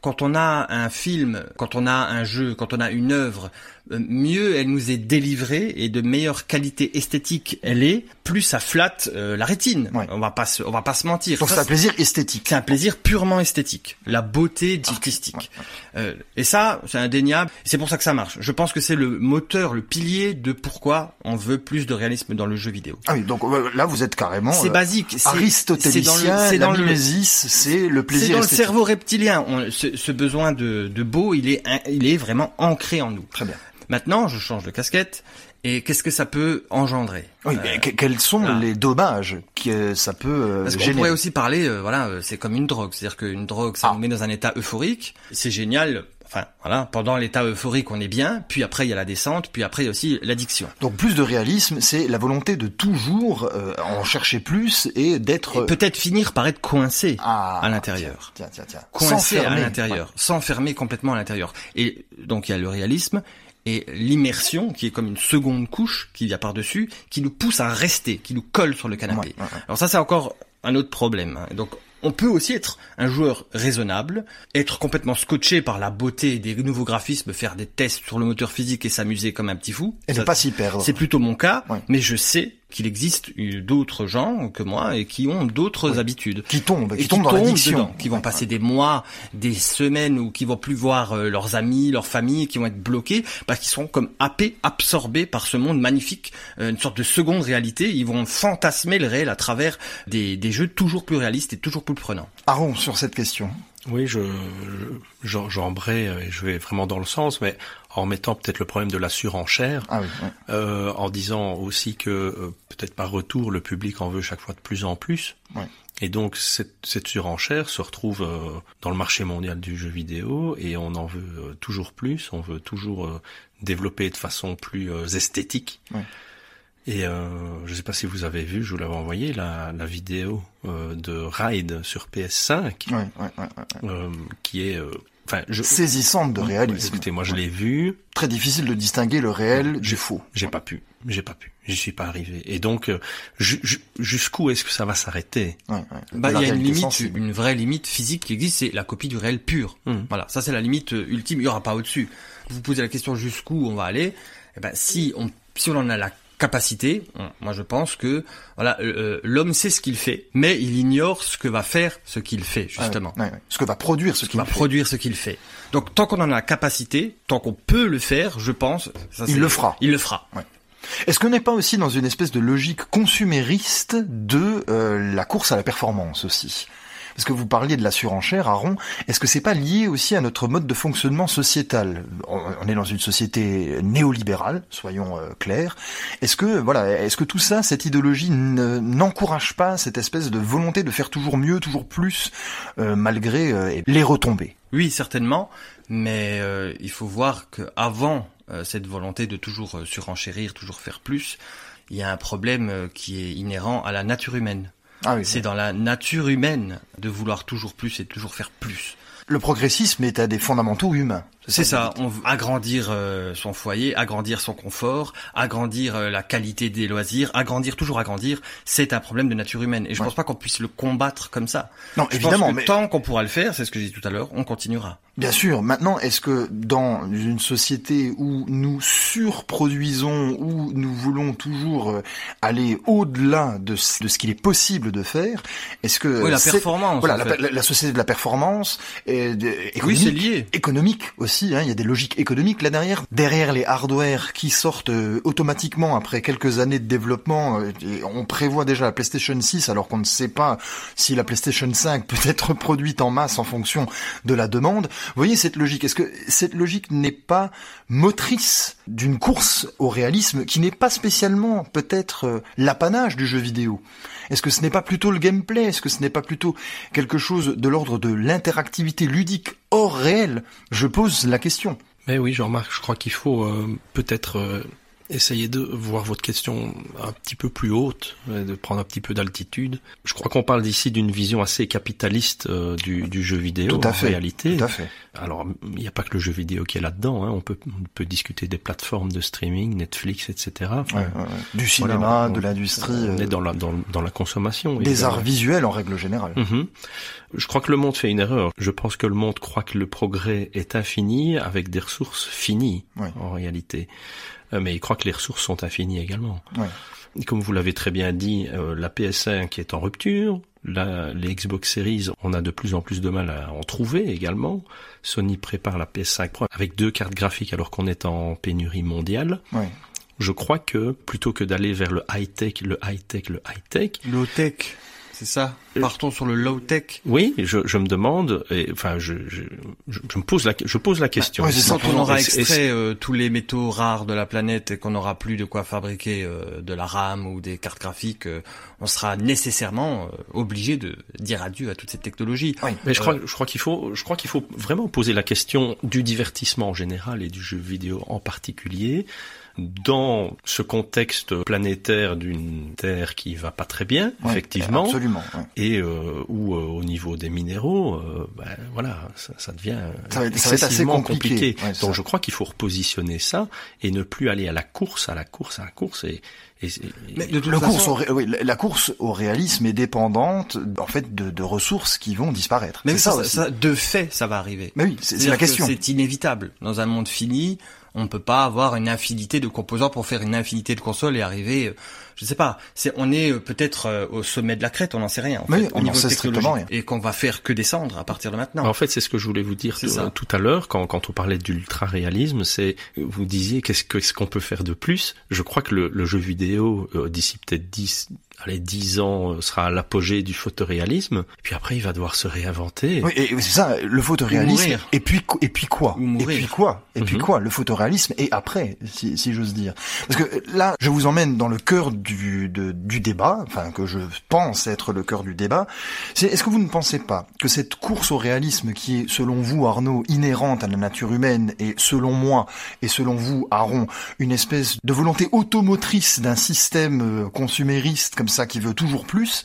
Quand on a un film, quand on a un jeu, quand on a une œuvre, euh, mieux elle nous est délivrée et de meilleure qualité esthétique elle est, plus ça flatte euh, la rétine. Ouais. On va pas se, on va pas se mentir. Donc c'est un plaisir esthétique. c'est un plaisir purement esthétique, la beauté artistique. Euh, et ça, c'est indéniable. C'est pour ça que ça marche. Je pense que c'est le moteur, le pilier de pourquoi on veut plus de réalisme dans le jeu vidéo. Ah oui, donc euh, là vous êtes carrément C'est euh, basique. c'est- aristotélicien, c'est dans le- c'est le- c'est le C'est plaisir dans le cerveau reptilien. On- ce, ce besoin de, de beau, il est, un- il est vraiment ancré en nous. Très bien. Maintenant, je change de casquette. Et qu'est-ce que ça peut engendrer? Oui, Euh, mais quels sont voilà. les dommages que ça peut euh, Parce générer? pourrait aussi parler, euh, voilà, euh, c'est comme une drogue. C'est-à-dire qu'une drogue, ça Ah. nous met dans un état euphorique. C'est génial. Enfin, voilà, pendant l'état euphorique, on est bien. Puis après, il y a la descente. Puis après, il y a aussi l'addiction. Donc plus de réalisme, c'est la volonté de toujours euh, en chercher plus et d'être peut-être finir par être coincé ah, à l'intérieur. Tiens, tiens, tiens. coincé à l'intérieur, s'enfermer complètement à l'intérieur. Et donc il y a le réalisme et l'immersion qui est comme une seconde couche qui vient par-dessus, qui nous pousse à rester, qui nous colle sur le canapé. Ouais, ouais, ouais. Alors ça c'est encore un autre problème. hein. Donc on peut aussi être un joueur raisonnable, être complètement scotché par la beauté des nouveaux graphismes, faire des tests sur le moteur physique et s'amuser comme un petit fou. Et ne pas s'y perdre. c'est plutôt mon cas, Ouais. mais je sais qu'il existe d'autres gens que moi et qui ont d'autres habitudes Qui tombent, et qui tombent dans l'addiction. dedans, qui vont Ouais, passer des mois, des semaines ou qui vont plus voir euh, leurs amis, leur famille, qui vont être bloqués parce qu'ils seront comme happés, absorbés par ce monde magnifique, euh, une sorte de seconde réalité. Ils vont fantasmer le réel à travers des, des jeux toujours plus réalistes et toujours plus prenants. Aaron, sur cette question. Oui, je, j'embraye euh, et je vais vraiment dans le sens, mais en mettant peut-être le problème de la surenchère, Ah oui, euh, en disant aussi que euh, peut-être par retour le public en veut chaque fois de plus en plus. Ouais. Et donc cette, cette surenchère se retrouve euh, dans le marché mondial du jeu vidéo et on en veut euh, toujours plus, on veut toujours euh, développer de façon plus euh, esthétique. Ouais. Et euh, je ne sais pas si vous avez vu, je vous l'avais envoyé, la, la vidéo euh, de Ride sur PS5, Ouais, ouais, ouais, ouais, ouais. euh, qui est... Enfin, je... Saisissante de réalisme. Écoutez, moi je Ouais. l'ai vu, Très difficile de distinguer le réel du J'ai- faux. j'ai pas pu, j'ai pas pu, j'y suis pas arrivé. Et donc, euh, ju- ju- jusqu'où est-ce que ça va s'arrêter? Ouais, ouais. Bah, il y a une limite, sensible. une vraie limite physique qui existe, c'est la copie du réel pur. Mhm. Voilà, ça c'est la limite euh, ultime. Il y aura pas au-dessus. Vous vous posez la question jusqu'où on va aller. Eh ben, si on, si on en a la capacité, moi je pense que voilà, euh, euh, l'homme sait ce qu'il fait, mais il ignore ce que va faire ce qu'il fait Ah justement. Ce que va produire ce Il qu'il va fait. produire ce qu'il fait. Donc tant qu'on en a la capacité, tant qu'on peut le faire, je pense, ça, Il le fera. Il le fera. Est-ce qu'on n'est pas aussi dans une espèce de logique consumériste de euh, la course à la performance aussi? Parce que vous parliez de la surenchère, Aaron. Est-ce que c'est pas lié aussi à notre mode de fonctionnement sociétal? On, est dans une société néolibérale, soyons euh, clairs. Est-ce que voilà, est-ce que tout ça, cette idéologie ne- n'encourage pas cette espèce de volonté de faire toujours mieux, toujours plus, euh, malgré euh, les retombées? Oui, certainement, mais il faut voir que avant cette volonté de toujours surenchérir, toujours faire plus, il y a un problème qui est inhérent à la nature humaine. Ah C'est dans la nature humaine de vouloir toujours plus et toujours faire plus. Le progressisme est à des fondamentaux humains. C'est ça, on veut agrandir euh, son foyer, agrandir son confort, agrandir euh, la qualité des loisirs, agrandir, toujours agrandir, c'est un problème de nature humaine. Et je Ouais. pense pas qu'on puisse le combattre comme ça. Non, Je évidemment, pense que mais tant qu'on pourra le faire, c'est ce que j'ai dit tout à l'heure, on continuera. bien sûr. Maintenant, est-ce que dans une société où nous surproduisons, où nous voulons toujours euh, aller au-delà de, ce- de ce qu'il est possible de faire, est-ce que Oui, la performance, voilà, en la, fait. la- la société de la performance, et Oui, c'est lié. économique aussi, hein, il y a des logiques économiques là derrière. Derrière les hardware qui sortent euh, automatiquement après quelques années de développement, euh, on prévoit déjà la PlayStation 6 alors qu'on ne sait pas si la PlayStation 5 peut être produite en masse en fonction de la demande. Vous voyez cette logique? Est-ce que cette logique n'est pas motrice d'une course au réalisme qui n'est pas spécialement peut-être euh, l'apanage du jeu vidéo? Est-ce que ce n'est pas plutôt le gameplay? Est-ce que ce n'est pas plutôt quelque chose de l'ordre de l'interactivité ludique hors réel? Je pose la question. Mais oui, Jean-Marc, je crois qu'il faut euh, peut-être euh, essayer de voir votre question un petit peu plus haute, de prendre un petit peu d'altitude. Je crois qu'on parle d'ici d'une vision assez capitaliste euh, du, du jeu vidéo Tout à en fait. réalité. Tout à fait. Alors, il n'y a pas que le jeu vidéo qui est là-dedans. Hein. On, peut, on peut discuter des plateformes de streaming, Netflix, etc. Enfin, Ouais, ouais, ouais. Du cinéma, Voilà, on- de l'industrie, on est euh, dans la, dans, dans la consommation. des évidemment. arts visuels en règle générale. Mhm. Je crois que le monde fait une erreur. Je pense que le monde croit que le progrès est infini avec des ressources finies en réalité. Euh, Mais il croit que les ressources sont infinies également. Ouais. Et Comme vous l'avez très bien dit, euh, la PS5 est en rupture. La, les Xbox Series, on a de plus en plus de mal à en trouver également. Sony prépare la PS5 Pro avec deux cartes graphiques alors qu'on est en pénurie mondiale. Je crois que plutôt que d'aller vers le high-tech, le high-tech, le high-tech, Low tech, c'est ça. Euh, Partons sur le low tech. Oui, je, je me demande, et, enfin, je, je, je, me pose la, je pose la question. ouais, c'est ça, Quand on aura extrait euh, tous les métaux rares de la planète et qu'on n'aura plus de quoi fabriquer euh, de la RAM ou des cartes graphiques, euh, on sera nécessairement euh, obligé de dire adieu à toutes ces technologies. Oui. Mais je crois, je crois qu'il faut, je crois qu'il faut vraiment poser la question du divertissement en général et du jeu vidéo en particulier dans ce contexte planétaire d'une Terre qui va pas très bien, Ouais, effectivement, Absolument. et euh, où euh, au niveau des minéraux, euh, ben, voilà, ça, ça devient Ça va être- ça va être assez excessivement compliqué. Ouais, c'est Donc ça. je crois qu'il faut repositionner ça et ne plus aller à la course, à la course, à la course et, et, et- Mais de toute Le façon, course au ré- oui, la la course au réalisme est dépendante, en fait, de, de ressources qui vont disparaître. mais ça, ça, de fait, ça va arriver. Mais oui, c'est la que question. C'est inévitable. Dans un monde fini, on ne peut pas avoir une infinité de composants pour faire une infinité de consoles et arriver, euh, je ne sais pas, c'est, on est euh, peut-être euh, au sommet de la crête, on n'en sait rien. En Oui, fait, on n'en sait strictement technologique. Et qu'on va faire que descendre à partir de maintenant. En fait, c'est ce que je voulais vous dire tout, à l'heure quand, quand on parlait d'ultra-réalisme. C'est vous disiez qu'est-ce que- qu'est-ce qu'on peut faire de plus? Je crois que le, le jeu vidéo euh, d'ici peut-être 10 allez 10 ans euh, sera à l'apogée du photoréalisme. Et puis après, il va devoir se réinventer. Oui, et c'est ça, le photoréalisme. Et puis, et puis quoi Et puis quoi Et puis Mhm. quoi Le photoréalisme et après, si, si j'ose dire. Parce que là, je vous emmène dans le cœur du, de- du débat, enfin que je pense être le cœur du débat. C'est est-ce que vous ne pensez pas que cette course au réalisme qui est, selon vous, Arnaud, inhérente à la nature humaine et selon moi et selon vous, Aaron, une espèce de volonté automotrice d'un système euh, consumériste comme ça qui veut toujours plus,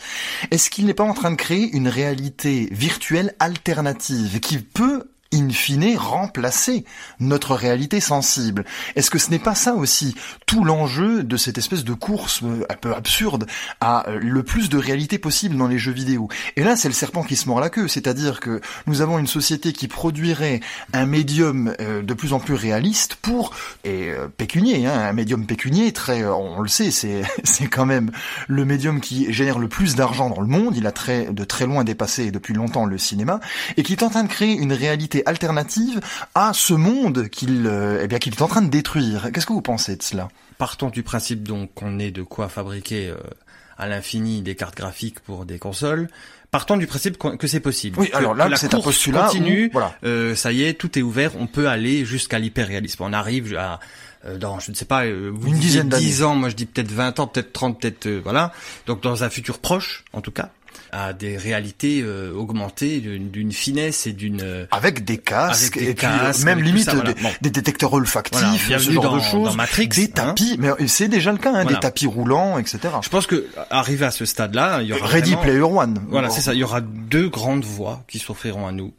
est-ce qu'il n'est pas en train de créer une réalité virtuelle alternative qui peut in fine remplacer notre réalité sensible. Est-ce que ce n'est pas ça aussi tout l'enjeu de cette espèce de course euh, un peu absurde à euh, le plus de réalité possible dans les jeux vidéo? Et là, c'est le serpent qui se mord la queue, c'est-à-dire que nous avons une société qui produirait un médium euh, de plus en plus réaliste pour et pécunier, hein, un médium pécunier très, on le sait, c'est c'est quand même le médium qui génère le plus d'argent dans le monde. Il a très de très loin dépassé depuis longtemps le cinéma et qui est en train de créer une réalité alternative à ce monde qu'il euh, eh bien qu'il est en train de détruire. Qu'est-ce que vous pensez de cela? Partons du principe donc qu'on ait de quoi fabriquer euh, à l'infini des cartes graphiques pour des consoles. Partons du principe que c'est possible. Oui, alors là, c'est un postulat où- continue. voilà. euh, ça y est, tout est ouvert. On peut aller jusqu'à l'hyperréalisme. On arrive à euh, dans, je ne sais pas, euh, vous Une dizaine d'années. 10 ans, moi je dis peut-être 20 ans, peut-être 30, peut-être, euh, voilà. Donc dans un futur proche, en tout cas, à des réalités euh, augmentées d'une finesse et d'une... euh, Avec des casques Avec des et puis casques, euh, même limite ça, voilà. des, Bon. des détecteurs olfactifs, Voilà, ce genre dans- de choses, Matrix, des hein. tapis, mais euh, c'est déjà le cas, hein, Voilà. des tapis roulants, etc. Je pense que arrivé à ce stade-là, il y aura Ready vraiment- Player One. Voilà, c'est ça. Il y aura deux grandes voies qui s'offriront à nous.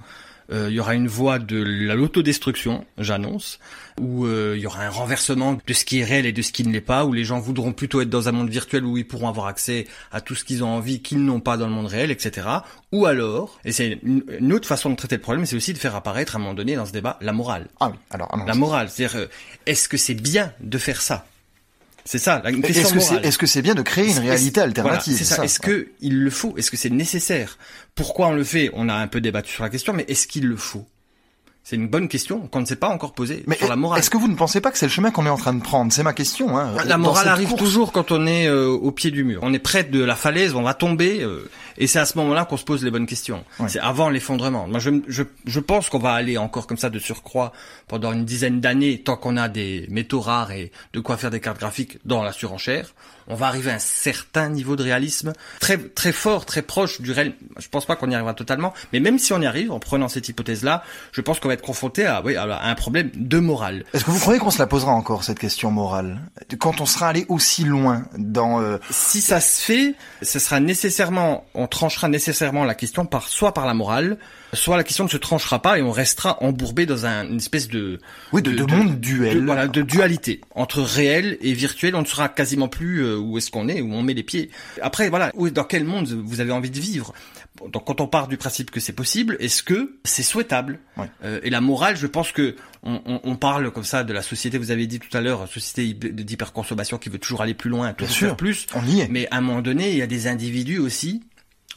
Euh, il y aura une voie de l'autodestruction, j'annonce, où euh, il y aura un renversement de ce qui est réel et de ce qui ne l'est pas, où les gens voudront plutôt être dans un monde virtuel où ils pourront avoir accès à tout ce qu'ils ont envie qu'ils n'ont pas dans le monde réel, etc. Ou alors, et c'est une autre façon de traiter le problème, c'est aussi de faire apparaître à un moment donné dans ce débat la morale. Ah oui, alors la morale, c'est-à-dire euh, est-ce que c'est bien de faire ça? C'est ça, une question est-ce que Est-ce que c'est bien de créer une réalité alternative C'est ça. Est-ce que il le faut? Est-ce que c'est nécessaire? Pourquoi on le fait? On a un peu débattu sur la question, mais est-ce qu'il le faut? C'est une bonne question qu'on ne s'est pas encore posée Mais sur la morale. Est-ce que vous ne pensez pas que c'est le chemin qu'on est en train de prendre? C'est ma question. Hein, la morale arrive toujours quand on est euh, au pied du mur. On est près de la falaise, on va tomber, euh, et c'est à ce moment-là qu'on se pose les bonnes questions. C'est avant l'effondrement. Moi, je, je, je pense qu'on va aller encore comme ça de surcroît pendant une dizaine d'années, tant qu'on a des métaux rares et de quoi faire des cartes graphiques dans la surenchère on va arriver à un certain niveau de réalisme très très fort, très proche du réel. Je pense pas qu'on y arrivera totalement, mais même si on y arrive en prenant cette hypothèse-là, je pense qu'on va être confronté à, oui, à un problème de morale. Est-ce que vous croyez qu'on se la posera encore cette question morale? Quand on sera allé aussi loin dans euh, Si ça se fait, ce sera nécessairement, on tranchera nécessairement la question par soit par la morale, soit la question ne se tranchera pas et on restera embourbé dans un, une espèce de oui de, de, monde duel, voilà, de dualité entre réel et virtuel. On ne saura quasiment plus euh, où est-ce qu'on est, où on met les pieds. Après, voilà, où, dans quel monde vous avez envie de vivre? Donc quand on part du principe que c'est possible, est-ce que c'est souhaitable? Euh, Et la morale, je pense que on, on, on, parle comme ça de la société. Vous avez dit tout à l'heure, société d'hyperconsommation qui veut toujours aller plus loin, toujours faire plus. On y est. Mais à un moment donné, il y a des individus aussi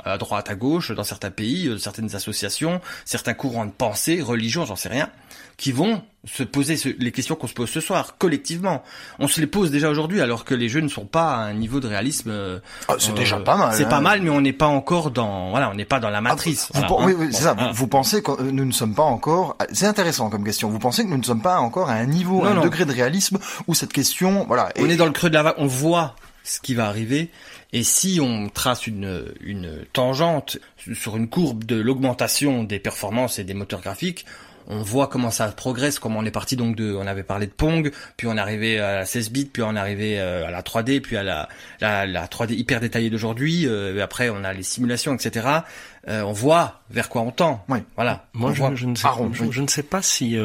à droite, à gauche, dans certains pays, euh, certaines associations, certains courants de pensée, religions, j'en sais rien, qui vont se poser les questions qu'on se pose ce soir, collectivement. On se les pose déjà aujourd'hui, alors que les jeux ne sont pas à un niveau de réalisme. Euh, ah, c'est déjà euh, pas mal. C'est pas hein. mal, mais on n'est pas encore dans, voilà, on n'est pas dans la matrice. Ah, oui, oui c'est ça. Vous, pensez que nous ne sommes pas encore. C'est intéressant comme question. Vous pensez que nous ne sommes pas encore à un niveau, à un degré de réalisme où cette question, voilà. On est dans le creux de la vague. On voit ce qui va arriver. Et si on trace une, une tangente sur une courbe de l'augmentation des performances et des moteurs graphiques, on voit comment ça progresse, comment on est parti donc de, on avait parlé de Pong, puis on est arrivé à la 16 bits, puis on est arrivé euh, à la 3D, puis à la, la, la 3D hyper détaillée d'aujourd'hui, euh, après on a les simulations, etc. Euh, on voit vers quoi on tend. Oui. Voilà. Moi, je, je, ne sais, je, ne sais, pas si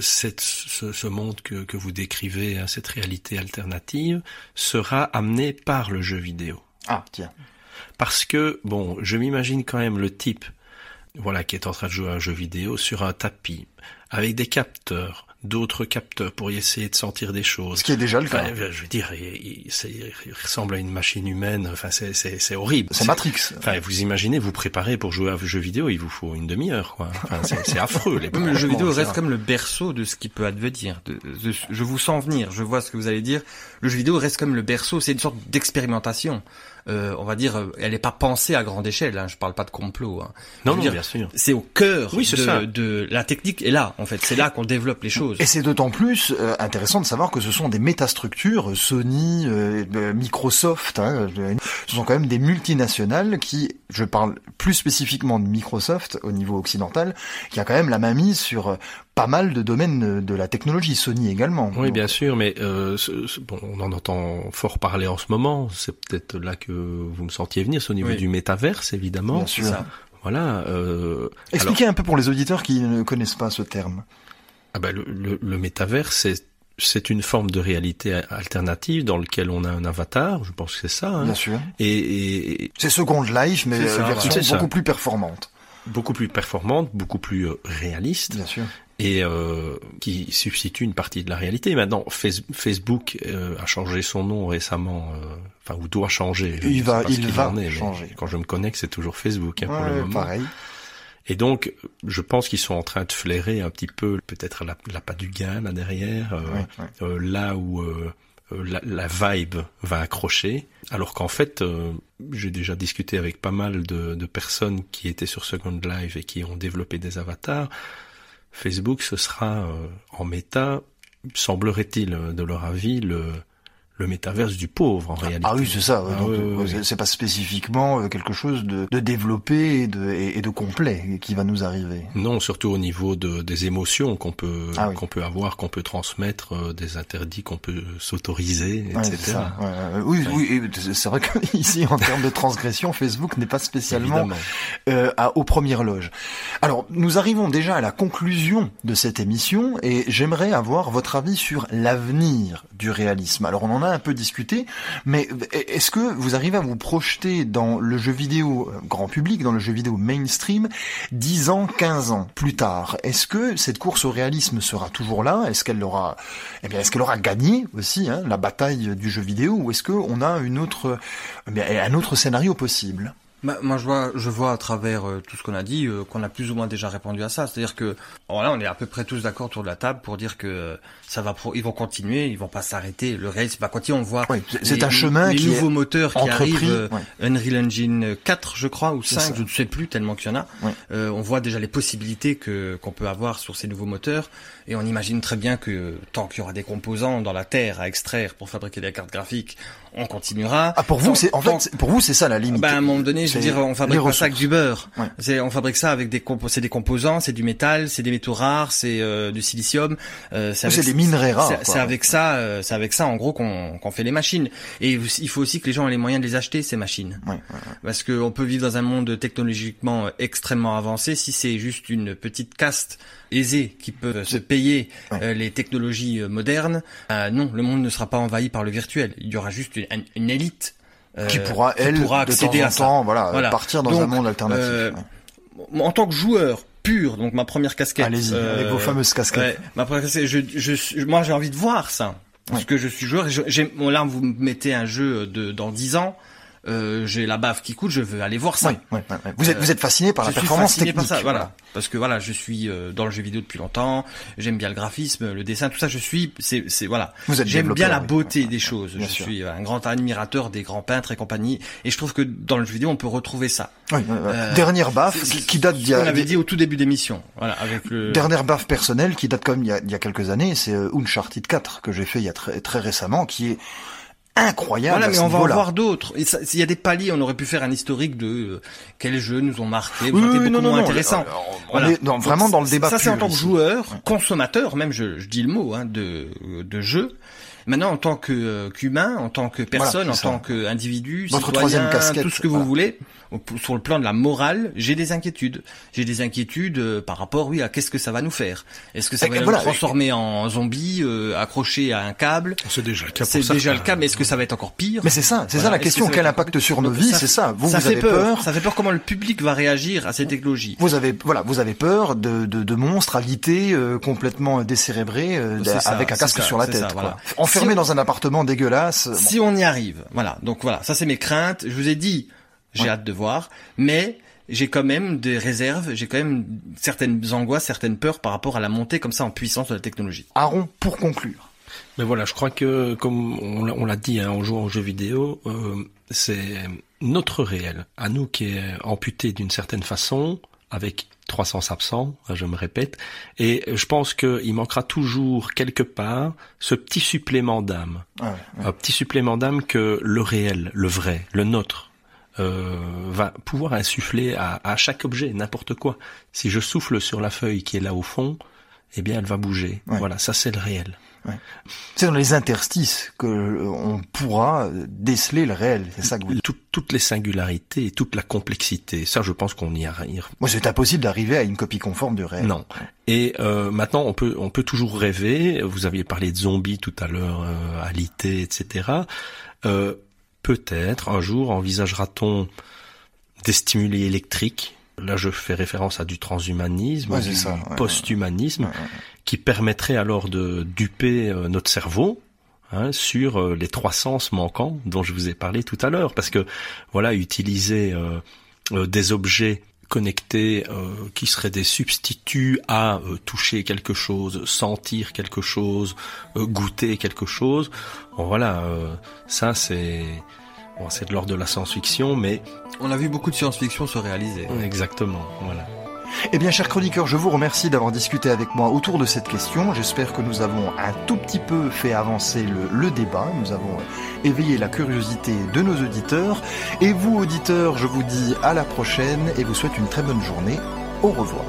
cette, ce, ce, monde que, que, vous décrivez, hein, cette réalité alternative, sera amené par le jeu vidéo. Ah, tiens. Parce que, bon, je m'imagine quand même le type, voilà, qui est en train de jouer à un jeu vidéo sur un tapis, avec des capteurs, d'autres capteurs pour y essayer de sentir des choses. Ce qui est déjà le cas. je veux dire, il, il, ressemble à une machine humaine. Enfin, c'est horrible. C'est Matrix. Enfin, vous imaginez, vous préparez pour jouer à un jeu vidéo, il vous faut une demi-heure, quoi. Enfin, c'est affreux. Les le jeu vidéo reste comme le berceau de ce qui peut advenir. De, de, je vous sens venir. Je vois ce que vous allez dire. Le jeu vidéo reste comme le berceau. C'est une sorte d'expérimentation euh, on va dire, euh, elle n'est pas pensée à grande échelle. Hein, je parle pas de complot. Hein. Non, non, bien sûr. C'est au cœur oui, de, de, la technique. Et là, en fait, c'est là qu'on développe les choses. Et c'est d'autant plus euh, intéressant de savoir que ce sont des métastructures, Sony, euh, Microsoft. Hein, ce sont quand même des multinationales qui, je parle plus spécifiquement de Microsoft au niveau occidental, qui a quand même la main mise sur pas mal de domaines de la technologie, Sony également. Oui, bien sûr, mais euh, bon, on en entend fort parler en ce moment. C'est peut-être là que vous me sentiez venir, c'est au niveau du métaverse, évidemment. Bien sûr. Voilà. Euh, Expliquez un peu pour les auditeurs qui ne connaissent pas ce terme. Ah ben, le, le, le métaverse, c'est c'est une forme de réalité alternative dans lequel on a un avatar, je pense que c'est ça. Hein. Bien sûr. Et, et... c'est Second Life, mais ça, version beaucoup plus performante. Beaucoup plus performante, beaucoup plus euh, réaliste. Bien sûr et euh, qui substitue une partie de la réalité. Maintenant, Facebook euh, a changé son nom récemment, euh, enfin ou doit changer. Il va, il va changer. Quand je me connecte, c'est toujours Facebook hein, pour le moment. Pareil. Et donc, je pense qu'ils sont en train de flairer un petit peu peut-être la, la pas du gain là derrière, euh, là où la, la, vibe va accrocher, alors qu'en fait, j'ai déjà discuté avec pas mal de, personnes qui étaient sur Second Life et qui ont développé des avatars. Facebook, ce sera euh, en méta, semblerait-il, de leur avis, le, le métaverse du pauvre en réalité. Ah oui, c'est ça. Ah oui, oui, oui. c'est- pas spécifiquement euh, quelque chose de, de développé et de, et, de complet qui va nous arriver. Non, surtout au niveau de, des émotions qu'on peut Ah qu'on peut avoir, qu'on peut transmettre, euh, des interdits qu'on peut s'autoriser, etc. Ouais. Oui, oui, c'est vrai que ici, en termes de transgression, Facebook n'est pas spécialement euh, à, aux premières loges. Alors, nous arrivons déjà à la conclusion de cette émission et j'aimerais avoir votre avis sur l'avenir du réalisme. Alors, on en un peu discuté, mais est-ce que vous arrivez à vous projeter dans le jeu vidéo euh, grand public, dans le jeu vidéo mainstream, 10 ans, 15 ans plus tard? Est-ce que cette course au réalisme sera toujours là? Est-ce qu'elle aura, eh bien, est-ce qu'elle aura gagné aussi hein, la bataille du jeu vidéo? Ou est-ce qu'on a une bien, un autre scénario possible? Bah, moi, je vois, je vois à travers euh, tout ce qu'on a dit euh, qu'on a plus ou moins déjà répondu à ça. C'est-à-dire que, voilà, on est à peu près tous d'accord autour de la table pour dire que euh, ça va, pro- ils vont continuer, ils vont pas s'arrêter. Le réalisme va continuer. On voit Oui, c'est- un chemin les qui nouveaux est moteurs qui arrivent. ouais. Unreal Engine 4, je crois, ou C'est 5, ça. je ne sais plus tellement qu'il y en a. Ouais. Euh, on voit déjà les possibilités que qu'on peut avoir sur ces nouveaux moteurs, et on imagine très bien que tant qu'il y aura des composants dans la terre à extraire pour fabriquer des cartes graphiques, on continuera. Ah pour vous c'est en tant- fait pour vous c'est ça la limite. ben, à un moment donné, je veux dire, on fabrique pas ça avec du beurre. Ouais. C'est, on fabrique ça avec des c'est des composants, c'est du métal, c'est des métaux rares, c'est euh, du silicium. Euh, Oui, c'est des minerais rares, C'est, avec ça, euh, c'est avec ça en gros qu'on, qu'on fait les machines. Et il faut aussi que les gens aient les moyens de les acheter ces machines, Ouais, ouais, parce que on peut vivre dans un monde technologiquement extrêmement avancé si c'est juste une petite caste aisée qui peut se payer Ouais. euh, les technologies euh, modernes. euh, non, le monde ne sera pas envahi par le virtuel. Il y aura juste une, une élite. qui pourra elle pourra de accéder temps en à ça. voilà, Voilà. partir dans Donc, un monde alternatif. ouais. en tant que joueur pur, donc ma première casquette. Allez-y euh, avec vos fameuses casquettes. ouais, ma première casquette, je, je, suis- moi j'ai envie de voir ça. Parce Ouais. que je suis joueur. et là, vous me mettez un jeu de dans 10 ans. Euh, j'ai la bave qui coûte, je veux aller voir ça. Ouais, ouais, ouais. Vous êtes Euh, vous êtes fasciné par je la suis performance fasciné technique. par ça, voilà. Parce que voilà, je suis euh, dans le jeu vidéo depuis longtemps. J'aime bien le graphisme, le dessin, tout ça. Je suis, c'est, c'est voilà. Vous êtes J'aime bien la oui. beauté des choses. je sûr. suis un grand admirateur des grands peintres et compagnie. Et je trouve que dans le jeu vidéo, on peut retrouver ça. Oui. Euh, Dernière baffe qui, date d'il y a qu'on avait dit au tout début d'émission. Voilà, avec le. Dernière baffe personnelle qui date comme il y a, il y a quelques années, c'est Uncharted 4 que j'ai fait il y a très, très récemment, qui est incroyable. Voilà, mais on va en voir d'autres. S'il y a des paliers, on aurait pu faire un historique de euh, quels jeux nous ont marqué, Oui, oui, beaucoup non, non, moins non, intéressant. on Voilà. est dans- vraiment dans le débat Ça, c'est en tant que joueur, consommateur, même je, je dis le mot, hein, de, de jeu. Maintenant, en tant que euh, qu'humain, en tant que personne, Voilà, en tant qu'individu, Votre citoyen, troisième casquette, tout ce que voilà. vous voulez, sur le plan de la morale, j'ai des inquiétudes. J'ai des inquiétudes euh, par rapport, oui, à qu'est-ce que ça va nous faire? Est-ce que ça Et- va nous voilà. transformer en zombie, euh, accroché à un câble? C'est déjà le cas pour C'est déjà le cas, mais est-ce que ça va être encore pire? Mais c'est ça, c'est Voilà. ça la question. que ça va Quel impact sur nos vies C'est ça. Vous, ça vous fait avez peur. peur. Ça fait peur comment le public va réagir à ces technologies. Vous avez voilà, vous avez peur de, de, de monstres alités euh, complètement décérébrés euh, avec un casque sur la tête. Enfermé Si on- dans un appartement dégueulasse. bon. Si on y arrive, voilà. Donc voilà, ça c'est mes craintes. Je vous ai dit, j'ai Ouais. hâte de voir, mais j'ai quand même des réserves, j'ai quand même certaines angoisses, certaines peurs par rapport à la montée comme ça en puissance de la technologie. Aaron, pour conclure. Mais voilà, je crois que, comme on l'a- on l'a dit, hein, en jouant aux jeux vidéo, euh, c'est notre réel, à nous qui est amputé d'une certaine façon, avec 300 absents, hein, je me répète, et je pense qu'il manquera toujours quelque part ce petit supplément d'âme, Ouais, ouais. un petit supplément d'âme que le réel, le vrai, le nôtre, euh, va pouvoir insuffler à, à chaque objet, n'importe quoi. Si je souffle sur la feuille qui est là au fond, eh bien elle va bouger. Ouais. Voilà, ça c'est le réel. C'est dans les interstices que euh, on pourra euh, déceler le réel. C'est ça que vous. Tout- toutes les singularités et toute la complexité. Ça, je pense qu'on y arrive. Moi, c'est impossible d'arriver à une copie conforme du réel. Non. Et euh, maintenant, on peut on peut toujours rêver. Vous aviez parlé de zombies tout à l'heure, euh, alité, etc. Euh, Peut-être un jour envisagera-t-on des stimuli électriques? Là, je fais référence à du transhumanisme, Ouais, du posthumanisme, ouais. Qui permettrait alors de duper euh, notre cerveau hein, sur euh, les trois sens manquants dont je vous ai parlé tout à l'heure. Parce que voilà, utiliser euh, euh, des objets connectés euh, qui seraient des substituts à euh, toucher quelque chose, sentir quelque chose, euh, goûter quelque chose. Bon voilà, euh, ça c'est bon, c'est de l'ordre de la science-fiction, mais On a vu beaucoup de science-fiction se réaliser. exactement, voilà. Eh bien, chers chroniqueurs, je vous remercie d'avoir discuté avec moi autour de cette question. J'espère que nous avons un tout petit peu fait avancer le, le, débat. Nous avons éveillé la curiosité de nos auditeurs. Et vous, auditeurs, je vous dis à la prochaine et vous souhaite une très bonne journée. Au revoir.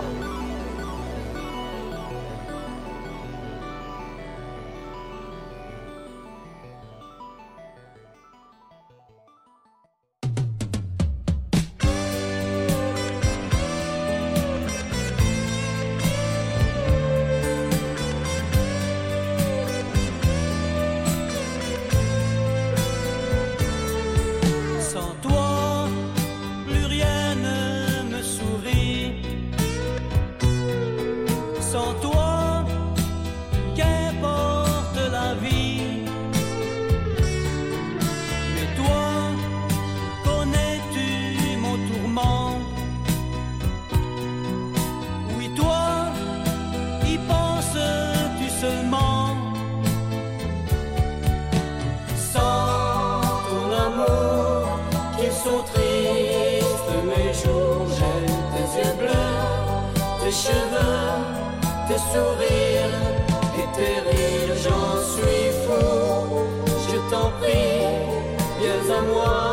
someone